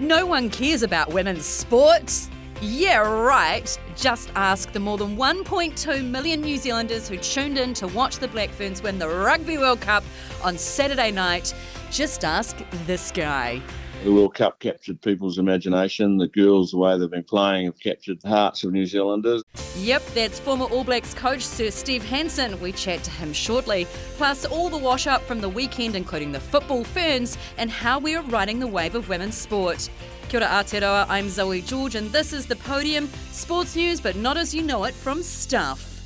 No one cares about women's sport. Yeah, right. Just ask the more than 1.2 million New Zealanders who tuned in to watch the Black Ferns win the Rugby World Cup on Saturday night. Just ask this guy. The World Cup captured people's imagination. The girls, the way they've been playing, have captured the hearts of New Zealanders. Yep, that's former All Blacks coach Sir Steve Hansen. We chat to him shortly. Plus, all the wash up from the weekend, including the football ferns and how we are riding the wave of women's sport. Kia ora Aotearoa, I'm Zoe George, and this is The Podium, sports news, but not as you know it from Stuff.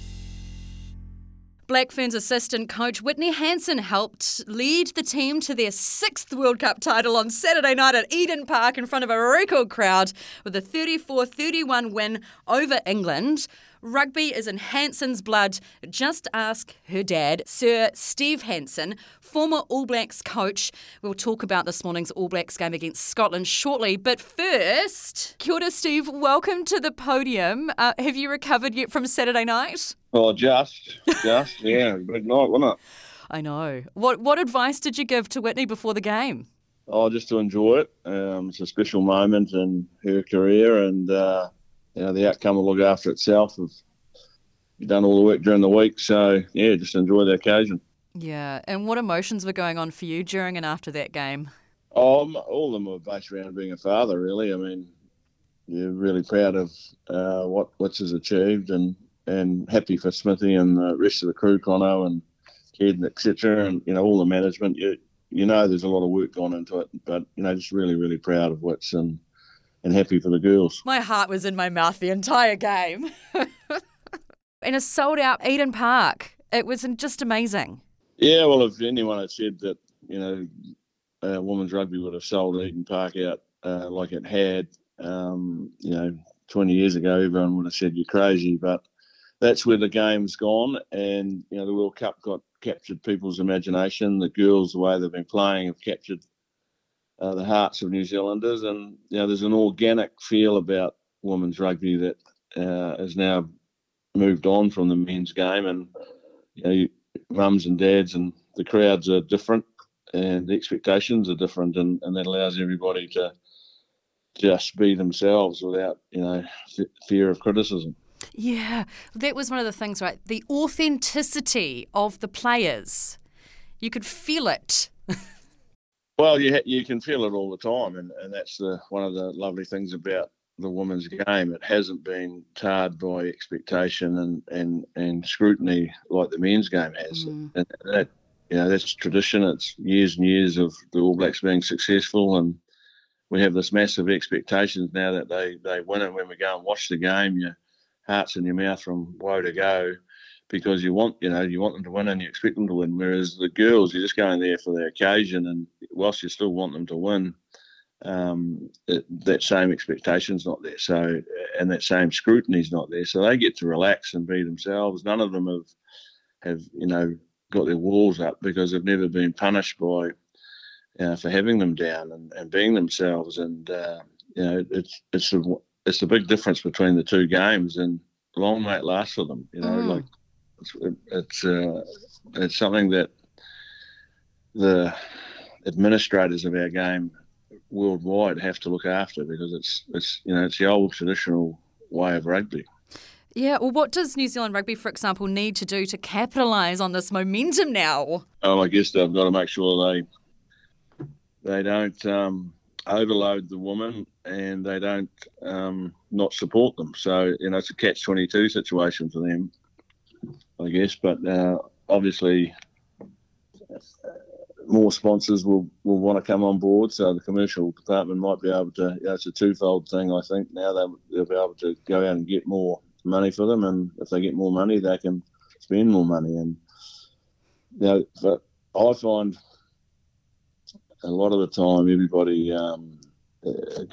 Black Ferns assistant coach Whitney Hansen helped lead the team to their sixth World Cup title on Saturday night at Eden Park in front of a record crowd with a 34 31 win over England. Rugby is in Hansen's blood. Just ask her dad, Sir Steve Hansen, former All Blacks coach. We'll talk about this morning's All Blacks game against Scotland shortly. But first, kia ora, Steve. Welcome to the podium. Uh, have you recovered yet from Saturday night? Oh, just, just, yeah, big night, wasn't it? I know. What what advice did you give to Whitney before the game? Oh, just to enjoy it. Um, it's a special moment in her career, and uh, you know the outcome will look after itself. We've done all the work during the week, so yeah, just enjoy the occasion. Yeah, and what emotions were going on for you during and after that game? Oh, all of them were based around being a father. Really, I mean, you're really proud of uh, what what's has achieved, and and happy for Smithy and the rest of the crew, Connor and Ked, and etc. And you know all the management. You you know there's a lot of work gone into it, but you know just really really proud of what's and and happy for the girls. My heart was in my mouth the entire game. in a sold out Eden Park, it was just amazing. Yeah, well, if anyone had said that you know uh, women's rugby would have sold Eden Park out uh, like it had, um, you know, 20 years ago, everyone would have said you're crazy. But that's where the game's gone, and you know the World Cup got captured people's imagination. The girls, the way they've been playing, have captured uh, the hearts of New Zealanders, and you know there's an organic feel about women's rugby that uh, has now moved on from the men's game, and you know mums and dads and the crowds are different, and the expectations are different, and, and that allows everybody to just be themselves without you know f- fear of criticism. Yeah, that was one of the things, right? The authenticity of the players. You could feel it. well, you ha- you can feel it all the time, and, and that's the one of the lovely things about the women's game. It hasn't been tarred by expectation and, and, and scrutiny like the men's game has. Mm. And that you know that's tradition. It's years and years of the All Blacks being successful, and we have this massive expectations now that they they win. And when we go and watch the game, your heart's in your mouth from woe to go because you want you know you want them to win and you expect them to win. Whereas the girls, you're just going there for the occasion, and whilst you still want them to win, um, it, that same expectation's not there. So, and that same scrutiny's not there. So they get to relax and be themselves. None of them have, have you know, got their walls up because they've never been punished by, uh, for having them down and, and being themselves. And uh, you know, it's it's a it's a big difference between the two games, and long may it last for them. You know, mm. like it's it's uh, it's something that the administrators of our game worldwide have to look after because it's it's you know it's the old traditional way of rugby. Yeah, well, what does New Zealand Rugby, for example, need to do to capitalise on this momentum now? Oh, I guess they've got to make sure they they don't um, overload the women and they don't um, not support them. So you know, it's a catch twenty two situation for them, I guess. But uh, obviously, more sponsors will, will want to come on board. So the commercial department might be able to, you know, it's a twofold thing, I think. Now they'll, be able to go out and get more money for them. And if they get more money, they can spend more money. And, you know, but I find a lot of the time everybody um, uh,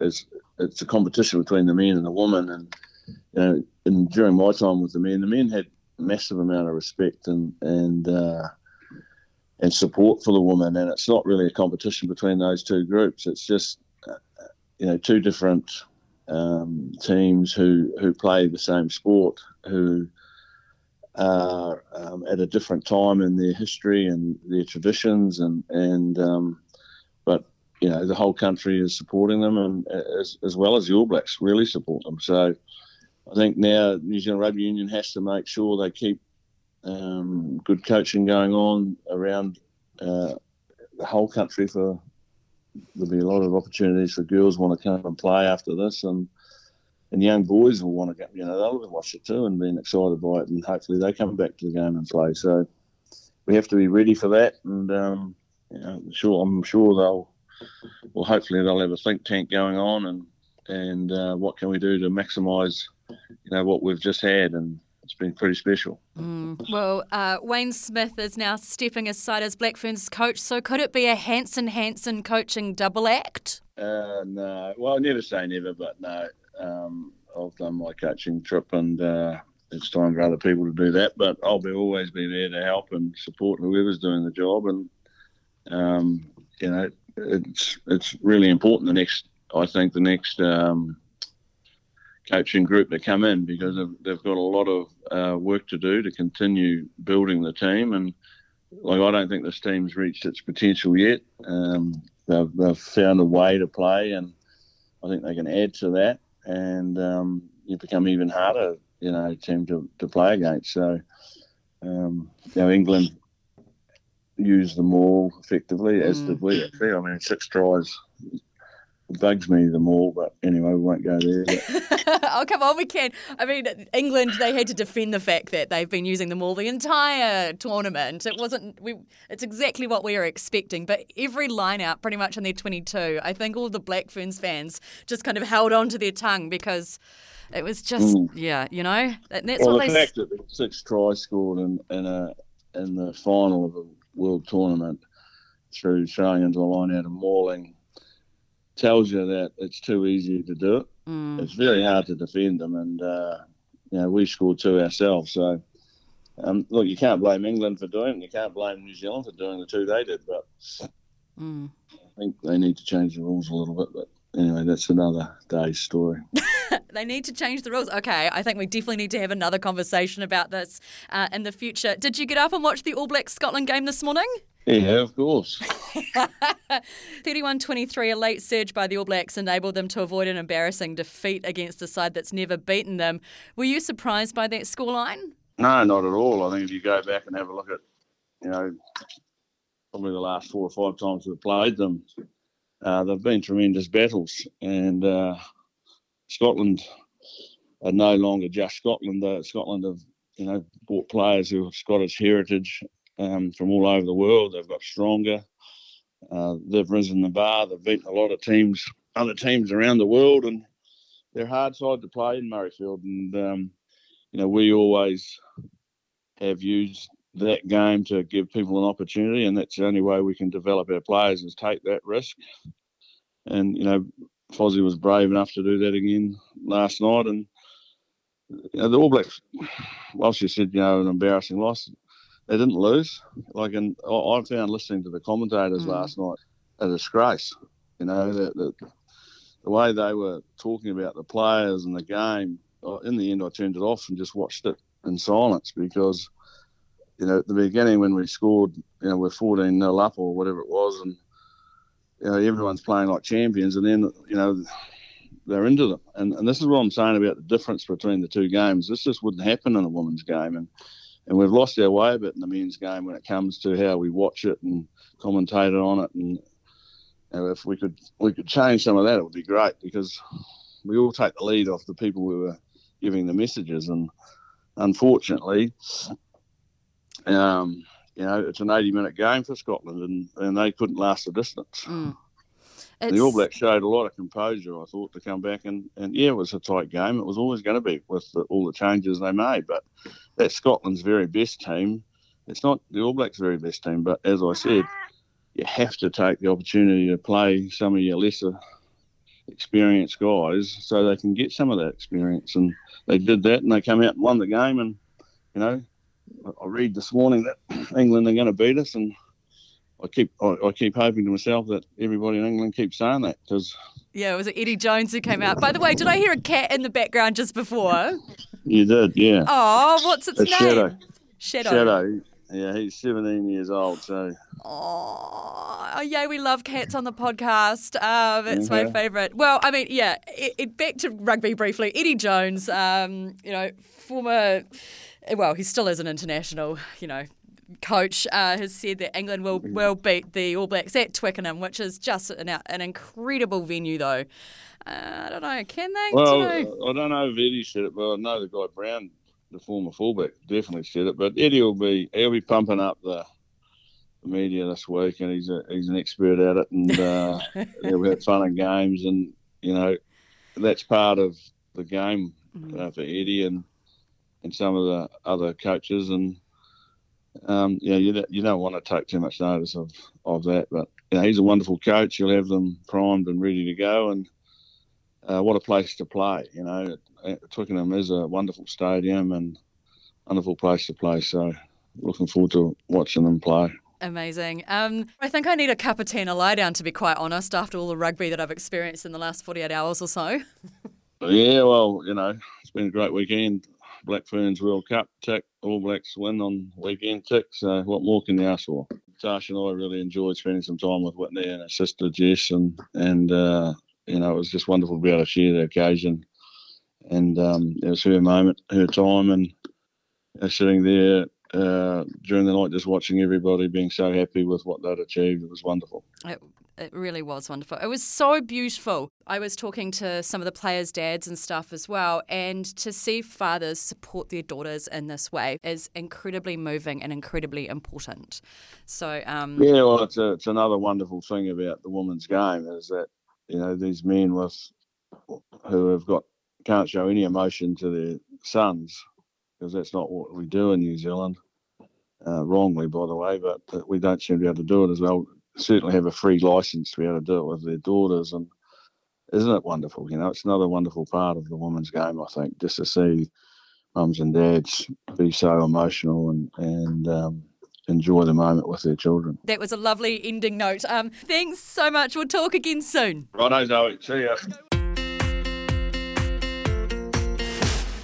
it's, it's a competition between the men and the women. And, you know, during my time with the men, the men had massive amount of respect and, and, uh, and support for the woman. And it's not really a competition between those two groups. It's just, uh, you know, two different um, teams who, who play the same sport, who are um, at a different time in their history and their traditions. And, and um, but, you know the whole country is supporting them, and as, as well as the All Blacks really support them. So I think now New Zealand Rugby Union has to make sure they keep um, good coaching going on around uh, the whole country. For there'll be a lot of opportunities for girls want to come and play after this, and and young boys will want to get You know, they'll watch it too and being excited by it, and hopefully they come back to the game and play. So we have to be ready for that, and um, you know, sure I'm sure they'll. Well, hopefully they'll have a think tank going on, and and uh, what can we do to maximise, you know, what we've just had, and it's been pretty special. Mm. Well, uh, Wayne Smith is now stepping aside as Black Ferns coach, so could it be a Hansen Hansen coaching double act? Uh, no, well, never say never, but no. Um, I've done my coaching trip, and uh, it's time for other people to do that. But I'll be always be there to help and support whoever's doing the job, and um, you know, it's it's really important. The next, I think, the next um, coaching group to come in because they've, they've got a lot of uh, work to do to continue building the team. And like, I don't think this team's reached its potential yet. Um, they've, they've found a way to play, and I think they can add to that. And um, you become even harder, you know, team to, to play against. So, um, you know, England used them all effectively, as mm. did we. I mean, six tries bugs me the more, but anyway, we won't go there. oh, come on, we can. I mean, England, they had to defend the fact that they've been using them all the entire tournament. It wasn't, we. it's exactly what we were expecting, but every line out pretty much in their 22, I think all the Black Ferns fans just kind of held on to their tongue because it was just, mm. yeah, you know, and that's well, what the they. fact that six tries scored in, in, a, in the final of a world tournament through throwing into the line out of mauling tells you that it's too easy to do it. Mm. It's very hard to defend them, and uh, you know we scored two ourselves. So um, look, you can't blame England for doing it. You can't blame New Zealand for doing the two they did, but mm. I think they need to change the rules a little bit. But anyway, that's another day's story. they need to change the rules. Okay, I think we definitely need to have another conversation about this uh, in the future. Did you get up and watch the All Blacks Scotland game this morning? Yeah, of course. 31 23, a late surge by the All Blacks enabled them to avoid an embarrassing defeat against a side that's never beaten them. Were you surprised by that scoreline? No, not at all. I think if you go back and have a look at, you know, probably the last four or five times we've played them, uh, they've been tremendous battles. And uh, Scotland are no longer just Scotland. Uh, Scotland have, you know, brought players who have Scottish heritage um, from all over the world. They've got stronger. Uh, they've risen the bar. They've beaten a lot of teams, other teams around the world, and they're hard side to play in Murrayfield. And um, you know, we always have used that game to give people an opportunity, and that's the only way we can develop our players is take that risk. And you know, Fozzie was brave enough to do that again last night, and you know, the All Blacks, whilst you said you know an embarrassing loss, they didn't lose. Like, and I found listening to the commentators mm. last night a disgrace. You know, the, the, the way they were talking about the players and the game. In the end, I turned it off and just watched it in silence because, you know, at the beginning when we scored, you know, we're 14 nil up or whatever it was, and you know everyone's playing like champions, and then you know they're into them. And, and this is what I'm saying about the difference between the two games. This just wouldn't happen in a women's game, and and we've lost our way a bit in the men's game when it comes to how we watch it and commentate on it. And you know, if we could we could change some of that, it would be great because we all take the lead off the people who were giving the messages. And unfortunately, um, you know, it's an 80 minute game for Scotland, and, and they couldn't last the distance. Mm. The All Blacks showed a lot of composure, I thought, to come back and, and yeah, it was a tight game. It was always going to be with the, all the changes they made, but that's Scotland's very best team. It's not the All Blacks' very best team, but as I said, you have to take the opportunity to play some of your lesser experienced guys so they can get some of that experience. And they did that, and they came out and won the game. And you know, I read this morning that England are going to beat us, and I keep I, I, keep hoping to myself that everybody in England keeps saying that because. Yeah, it was it Eddie Jones who came out? By the way, did I hear a cat in the background just before? You did, yeah. Oh, what's its a name? Shadow. Shadow. Shadow. Yeah, he's 17 years old, so. Oh, Oh, yeah, we love cats on the podcast. Um, it's my favourite. Well, I mean, yeah, it, it, back to rugby briefly. Eddie Jones, um, you know, former, well, he still is an international, you know, coach uh, has said that England will, will beat the All Blacks at Twickenham, which is just an, an incredible venue, though. Uh, I don't know. Can they? Well, do I don't know if Eddie said it, but I know the guy Brown, the former fullback, definitely said it. But Eddie will be he'll be pumping up the, media this week, and he's a, he's an expert at it, and uh, have fun and games, and you know that's part of the game mm-hmm. uh, for Eddie and and some of the other coaches, and um, yeah, you you don't want to take too much notice of of that, but you know, he's a wonderful coach. He'll have them primed and ready to go, and uh, what a place to play. You know, Twickenham is a wonderful stadium and wonderful place to play. So looking forward to watching them play. Amazing. Um, I think I need a cup of tea and a lie down, to be quite honest, after all the rugby that I've experienced in the last 48 hours or so. yeah, well, you know, it's been a great weekend. Black Ferns World Cup tick, All Blacks win on weekend tick. So what more can you ask for? Tash and I really enjoyed spending some time with Whitney and her sister Jess, and and uh, you know, it was just wonderful to be able to share the occasion. And um, it was her moment, her time, and know, sitting there uh, during the night, just watching everybody being so happy with what they'd achieved. It was wonderful. It, it really was wonderful. It was so beautiful. I was talking to some of the players' dads and stuff as well, and to see fathers support their daughters in this way is incredibly moving and incredibly important. So, um, yeah, well, it's, a, it's another wonderful thing about the women's game is that you know, these men with who have got can't show any emotion to their sons because that's not what we do in New Zealand. Uh, wrongly, by the way, but, but we don't seem to be able to do it as well. Certainly have a free license to be able to do it with their daughters, and isn't it wonderful? You know, it's another wonderful part of the women's game. I think just to see mums and dads be so emotional and and um, enjoy the moment with their children. That was a lovely ending note. Um, thanks so much. We'll talk again soon. Righto, Zoe. See ya.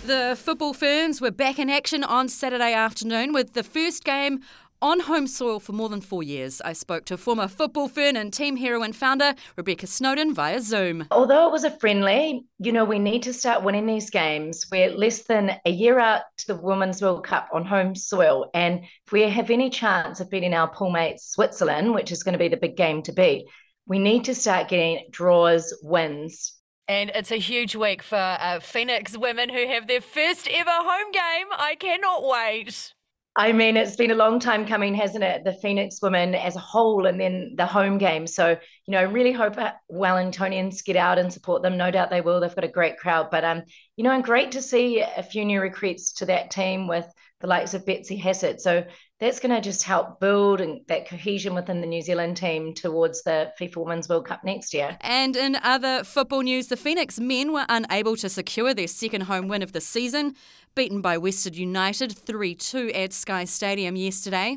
The football ferns were back in action on Saturday afternoon with the first game on home soil for more than four years. I spoke to former football fern and team heroine founder Rebecca Sowden via Zoom. Although it was a friendly, you know, we need to start winning these games. We're less than a year out to the Women's World Cup on home soil. And if we have any chance of beating our pool mates Switzerland, which is going to be the big game to beat, we need to start getting draws, wins, and it's a huge week for uh, Phoenix women who have their first ever home game. I cannot wait. I mean, it's been a long time coming, hasn't it? The Phoenix women as a whole, and then the home game. So, you know, really hope Wellingtonians get out and support them. No doubt they will. They've got a great crowd. But, um, you know, and great to see a few new recruits to that team with the likes of Betsy Hassett. So that's going to just help build that cohesion within the New Zealand team towards the FIFA Women's World Cup next year. And in other football news, the Phoenix men were unable to secure their second home win of the season, beaten by Western United 3 2 at Sky Stadium yesterday.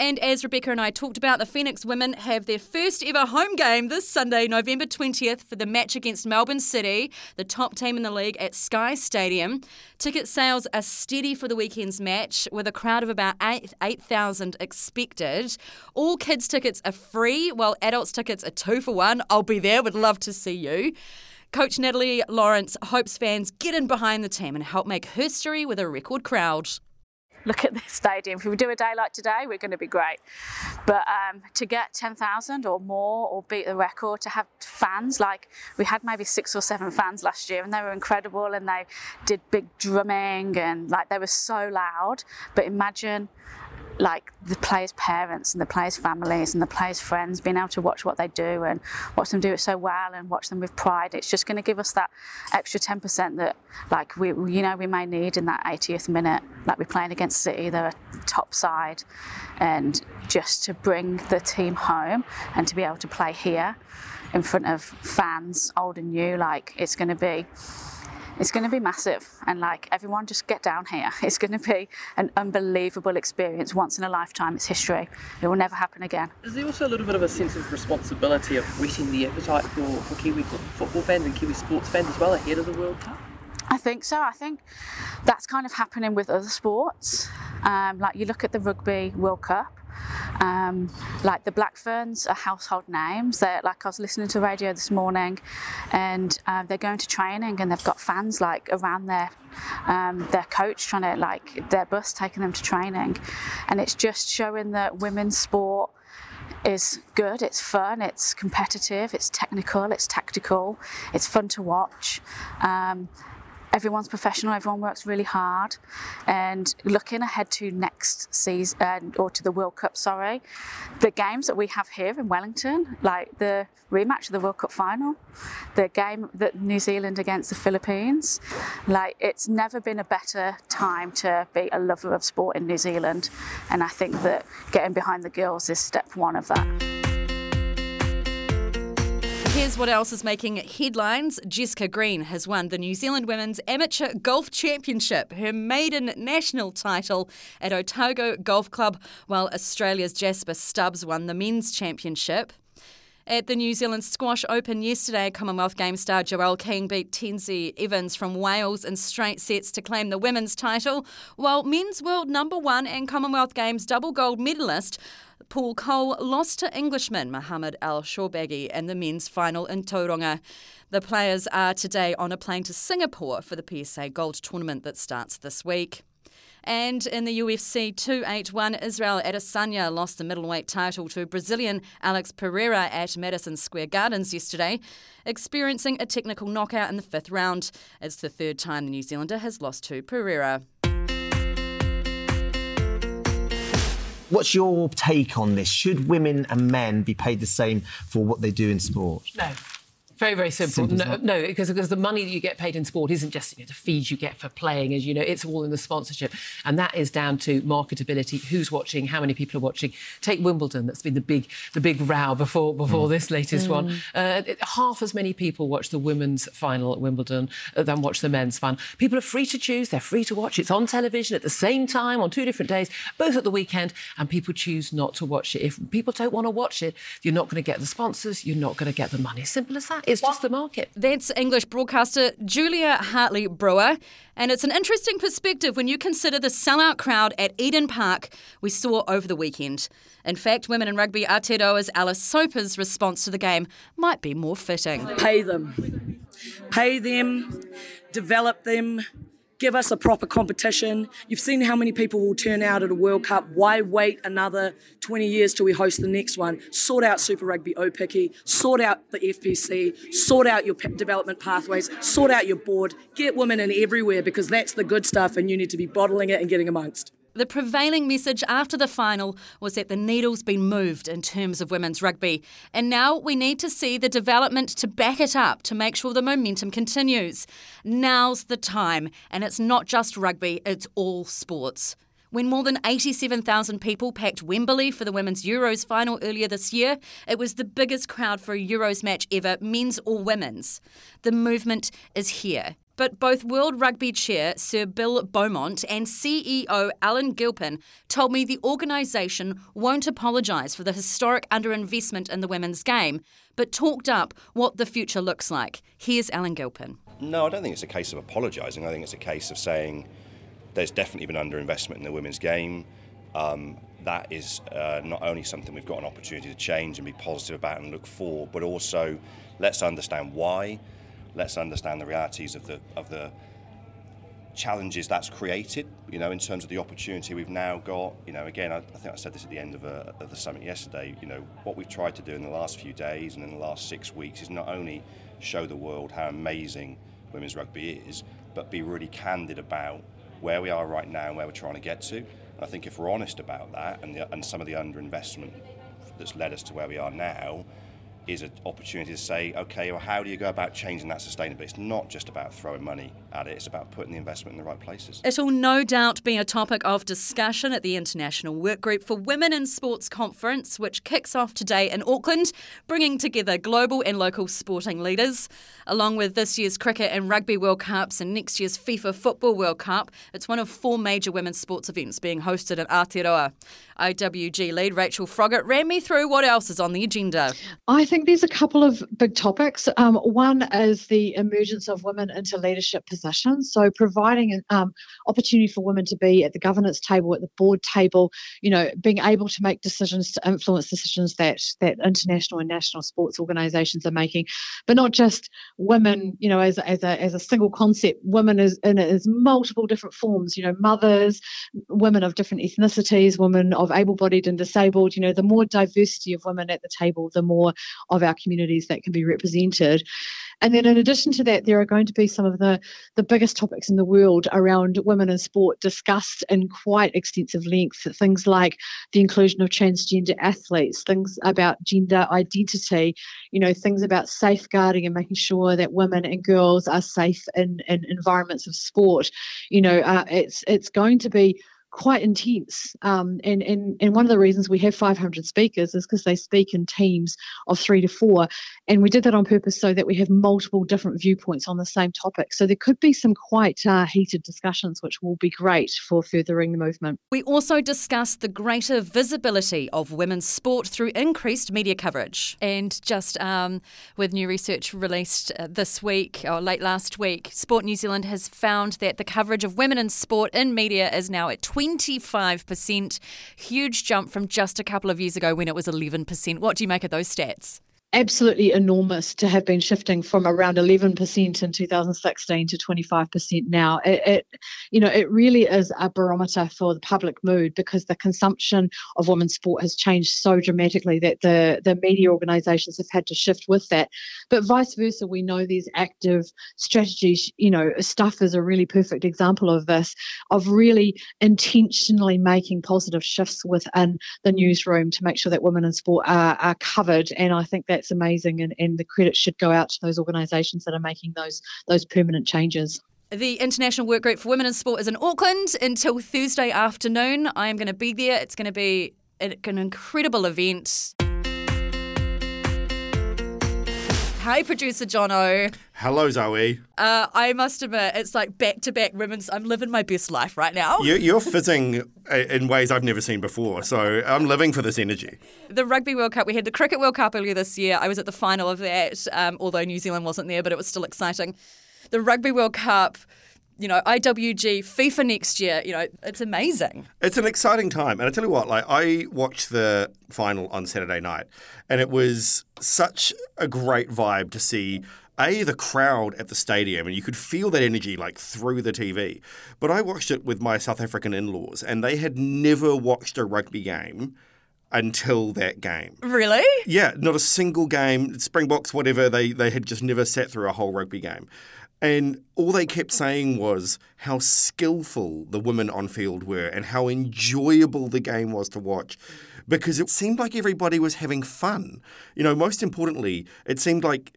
And as Rebecca and I talked about, the Phoenix women have their first ever home game this Sunday, November 20th, for the match against Melbourne City, the top team in the league at Sky Stadium. Ticket sales are steady for the weekend's match, with a crowd of about 8,000 8, expected. All kids' tickets are free, while adults' tickets are two for one. I'll be there, would love to see you. Coach Natalie Lawrence hopes fans get in behind the team and help make history with a record crowd look at this stadium. If we do a day like today, we're going to be great. But um, to get 10,000 or more or beat the record, to have fans, like we had maybe six or seven fans last year and they were incredible and they did big drumming and like they were so loud. But imagine like the players' parents and the players' families and the players' friends being able to watch what they do and watch them do it so well and watch them with pride. It's just going to give us that extra 10% that, like we, you know, we may need in that 80th minute, like we're playing against City, they're a top side, and just to bring the team home and to be able to play here in front of fans, old and new, like it's going to be it's going to be massive. And like everyone, just get down here. It's going to be an unbelievable experience, once in a lifetime. It's history. It will never happen again. Is there also a little bit of a sense of responsibility of whetting the appetite for, for Kiwi football fans and Kiwi sports fans as well ahead of the World Cup? I think so. I think that's kind of happening with other sports. Um, like you look at the Rugby World Cup, um, like the Black Ferns are household names. They're, like I was listening to radio this morning, and uh, they're going to training, and they've got fans like around their um, their coach trying to like their bus taking them to training, and it's just showing that women's sport is good, it's fun, it's competitive, it's technical, it's tactical, it's fun to watch. Um, everyone's professional, everyone works really hard. And looking ahead to next season, uh, or to the World Cup, sorry, the games that we have here in Wellington, like the rematch of the World Cup final, the game that New Zealand against the Philippines, like it's never been a better time to be a lover of sport in New Zealand. And I think that getting behind the girls is step one of that. Here's what else is making headlines. Jessica Green has won the New Zealand Women's Amateur Golf Championship, her maiden national title at Otago Golf Club, while Australia's Jasper Stubbs won the men's championship. At the New Zealand Squash Open yesterday, Commonwealth Games star Joelle King beat Tesni Evans from Wales in straight sets to claim the women's title, while men's world number one and Commonwealth Games double gold medalist Paul Coll lost to Englishman Mohammed Al Shorbagy in the men's final in Tauranga. The players are today on a plane to Singapore for the PSA Gold tournament that starts this week. And in the UFC 281, Israel Adesanya lost the middleweight title to Brazilian Alex Pereira at Madison Square Gardens yesterday, experiencing a technical knockout in the fifth round. It's the third time the New Zealander has lost to Pereira. What's your take on this? Should women and men be paid the same for what they do in sport? No. Very, very simple. simple no, no, because, because the money that you get paid in sport isn't just you know, the fees you get for playing, as you know, it's all in the sponsorship. And that is down to marketability, who's watching, how many people are watching. Take Wimbledon, that's been the big the big row before before mm. this latest mm. one. Uh, half as many people watch the women's final at Wimbledon uh, than watch the men's final. People are free to choose, they're free to watch. It's on television at the same time on two different days, both at the weekend, and people choose not to watch it. If people don't want to watch it, you're not going to get the sponsors, you're not going to get the money. Simple as that. It's just the market. That's English broadcaster Julia Hartley Brewer. And it's an interesting perspective when you consider the sellout crowd at Eden Park we saw over the weekend. In fact, Women in Rugby Aotearoa's Alice Soper's response to the game might be more fitting. Pay them. Pay them, develop them, give us a proper competition. You've seen how many people will turn out at a World Cup. Why wait another 20 years till we host the next one? Sort out Super Rugby Aupiki, sort out the FPC, sort out your development pathways, sort out your board, get women in everywhere because that's the good stuff and you need to be bottling it and getting amongst. The prevailing message after the final was that the needle's been moved in terms of women's rugby, and now we need to see the development to back it up to make sure the momentum continues. Now's the time, and it's not just rugby, it's all sports. When more than 87,000 people packed Wembley for the Women's Euros final earlier this year, it was the biggest crowd for a Euros match ever, men's or women's. The movement is here. But both World Rugby Chair Sir Bill Beaumont and CEO Alan Gilpin told me the organisation won't apologise for the historic underinvestment in the women's game, but talked up what the future looks like. Here's Alan Gilpin. No, I don't think it's a case of apologising. I think it's a case of saying there's definitely been underinvestment in the women's game. Um, that is uh, not only something we've got an opportunity to change and be positive about and look for, but also let's understand why let's understand the realities of the of the challenges that's created. You know, in terms of the opportunity we've now got. You know, again, I, I think I said this at the end of, a, of the summit yesterday. You know, what we've tried to do in the last few days and in the last six weeks is not only show the world how amazing women's rugby is, but be really candid about where we are right now and where we're trying to get to. And I think if we're honest about that and, the, and some of the underinvestment that's led us to where we are now, is an opportunity to say, okay, well, how do you go about changing that sustainability? It's not just about throwing money at it, it's about putting the investment in the right places. It'll no doubt be a topic of discussion at the International Workgroup for Women in Sports Conference, which kicks off today in Auckland, bringing together global and local sporting leaders. Along with this year's Cricket and Rugby World Cups and next year's FIFA Football World Cup, it's one of four major women's sports events being hosted in Aotearoa. IWG lead, Rachel Froggatt, ran me through what else is on the agenda. I think there's a couple of big topics. Um, one is the emergence of women into leadership positions. So providing an um, opportunity for women to be at the governance table, at the board table, you know, being able to make decisions to influence decisions that that international and national sports organisations are making, but not just women, you know, as, as a as a single concept. Women is in as multiple different forms. You know, mothers, women of different ethnicities, women of able-bodied and disabled. You know, the more diversity of women at the table, the more of our communities that can be represented. And then, in addition to that, there are going to be some of the, the biggest topics in the world around women in sport discussed in quite extensive length. Things like the inclusion of transgender athletes, things about gender identity, you know, things about safeguarding and making sure that women and girls are safe in, in environments of sport. You know, uh, it's it's going to be quite intense. Um, and, and, and one of the reasons we have 500 speakers is because they speak in teams of three to four. And we did that on purpose so that we have multiple different viewpoints on the same topic. So there could be some quite uh, heated discussions, which will be great for furthering the movement. We also discussed the greater visibility of women's sport through increased media coverage. And just um, with new research released uh, this week or late last week, Sport New Zealand has found that the coverage of women in sport in media is now at 20 25%. Huge jump from just a couple of years ago when it was 11%. What do you make of those stats? Absolutely enormous to have been shifting from around 11% in 2016 to 25% now. It, it, you know, it really is a barometer for the public mood because the consumption of women's sport has changed so dramatically that the, the media organisations have had to shift with that. But vice versa, we know these active strategies, you know, stuff is a really perfect example of this, of really intentionally making positive shifts within the newsroom to make sure that women in sport are, are covered. And I think that that's amazing, and, and the credit should go out to those organisations that are making those those permanent changes. The International Work Group for Women in Sport is in Auckland until Thursday afternoon. I am going to be there. It's going to be an incredible event. Hi, producer Jono. Hello, Zoe. Uh, I must admit, it's like back to back women's. I'm living my best life right now. You, are fizzing in ways I've never seen before, so I'm living for this energy. The Rugby World Cup, we had the Cricket World Cup earlier this year. I was at the final of that, um, although New Zealand wasn't there, but it was still exciting. The Rugby World Cup you know, IWG, FIFA next year, you know, it's amazing. It's an exciting time. And I tell you what, like I watched the final on Saturday night and it was such a great vibe to see a the crowd at the stadium and you could feel that energy like through the TV. But I watched it with my South African in-laws and they had never watched a rugby game until that game. Really? Yeah, not a single game, Springboks whatever, they they had just never sat through a whole rugby game. And all they kept saying was how skillful the women on field were and how enjoyable the game was to watch because it seemed like everybody was having fun. You know, most importantly, it seemed like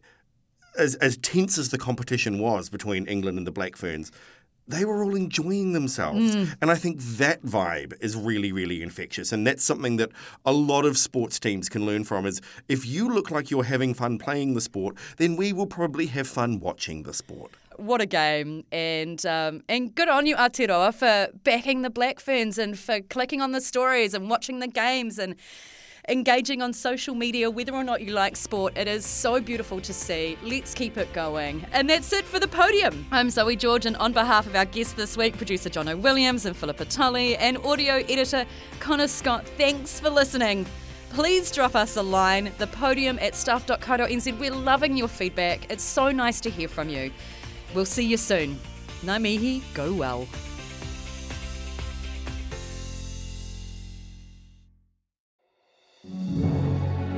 as, as tense as the competition was between England and the Black Ferns, they were all enjoying themselves. Mm. And I think that vibe is really, really infectious. And that's something that a lot of sports teams can learn from is if you look like you're having fun playing the sport, then we will probably have fun watching the sport. What a game. And um, and good on you, Aotearoa, for backing the Black Ferns and for clicking on the stories and watching the games and engaging on social media, whether or not you like sport. It is so beautiful to see. Let's keep it going. And that's it for the podium. I'm Zoe George, and on behalf of our guests this week, producer Jono Williams and Philippa Tully, and audio editor Connor Scott, thanks for listening please drop us a line, the podium at stuff.co.nz. We're loving your feedback. It's so nice to hear from you. We'll see you soon. Ngā go well.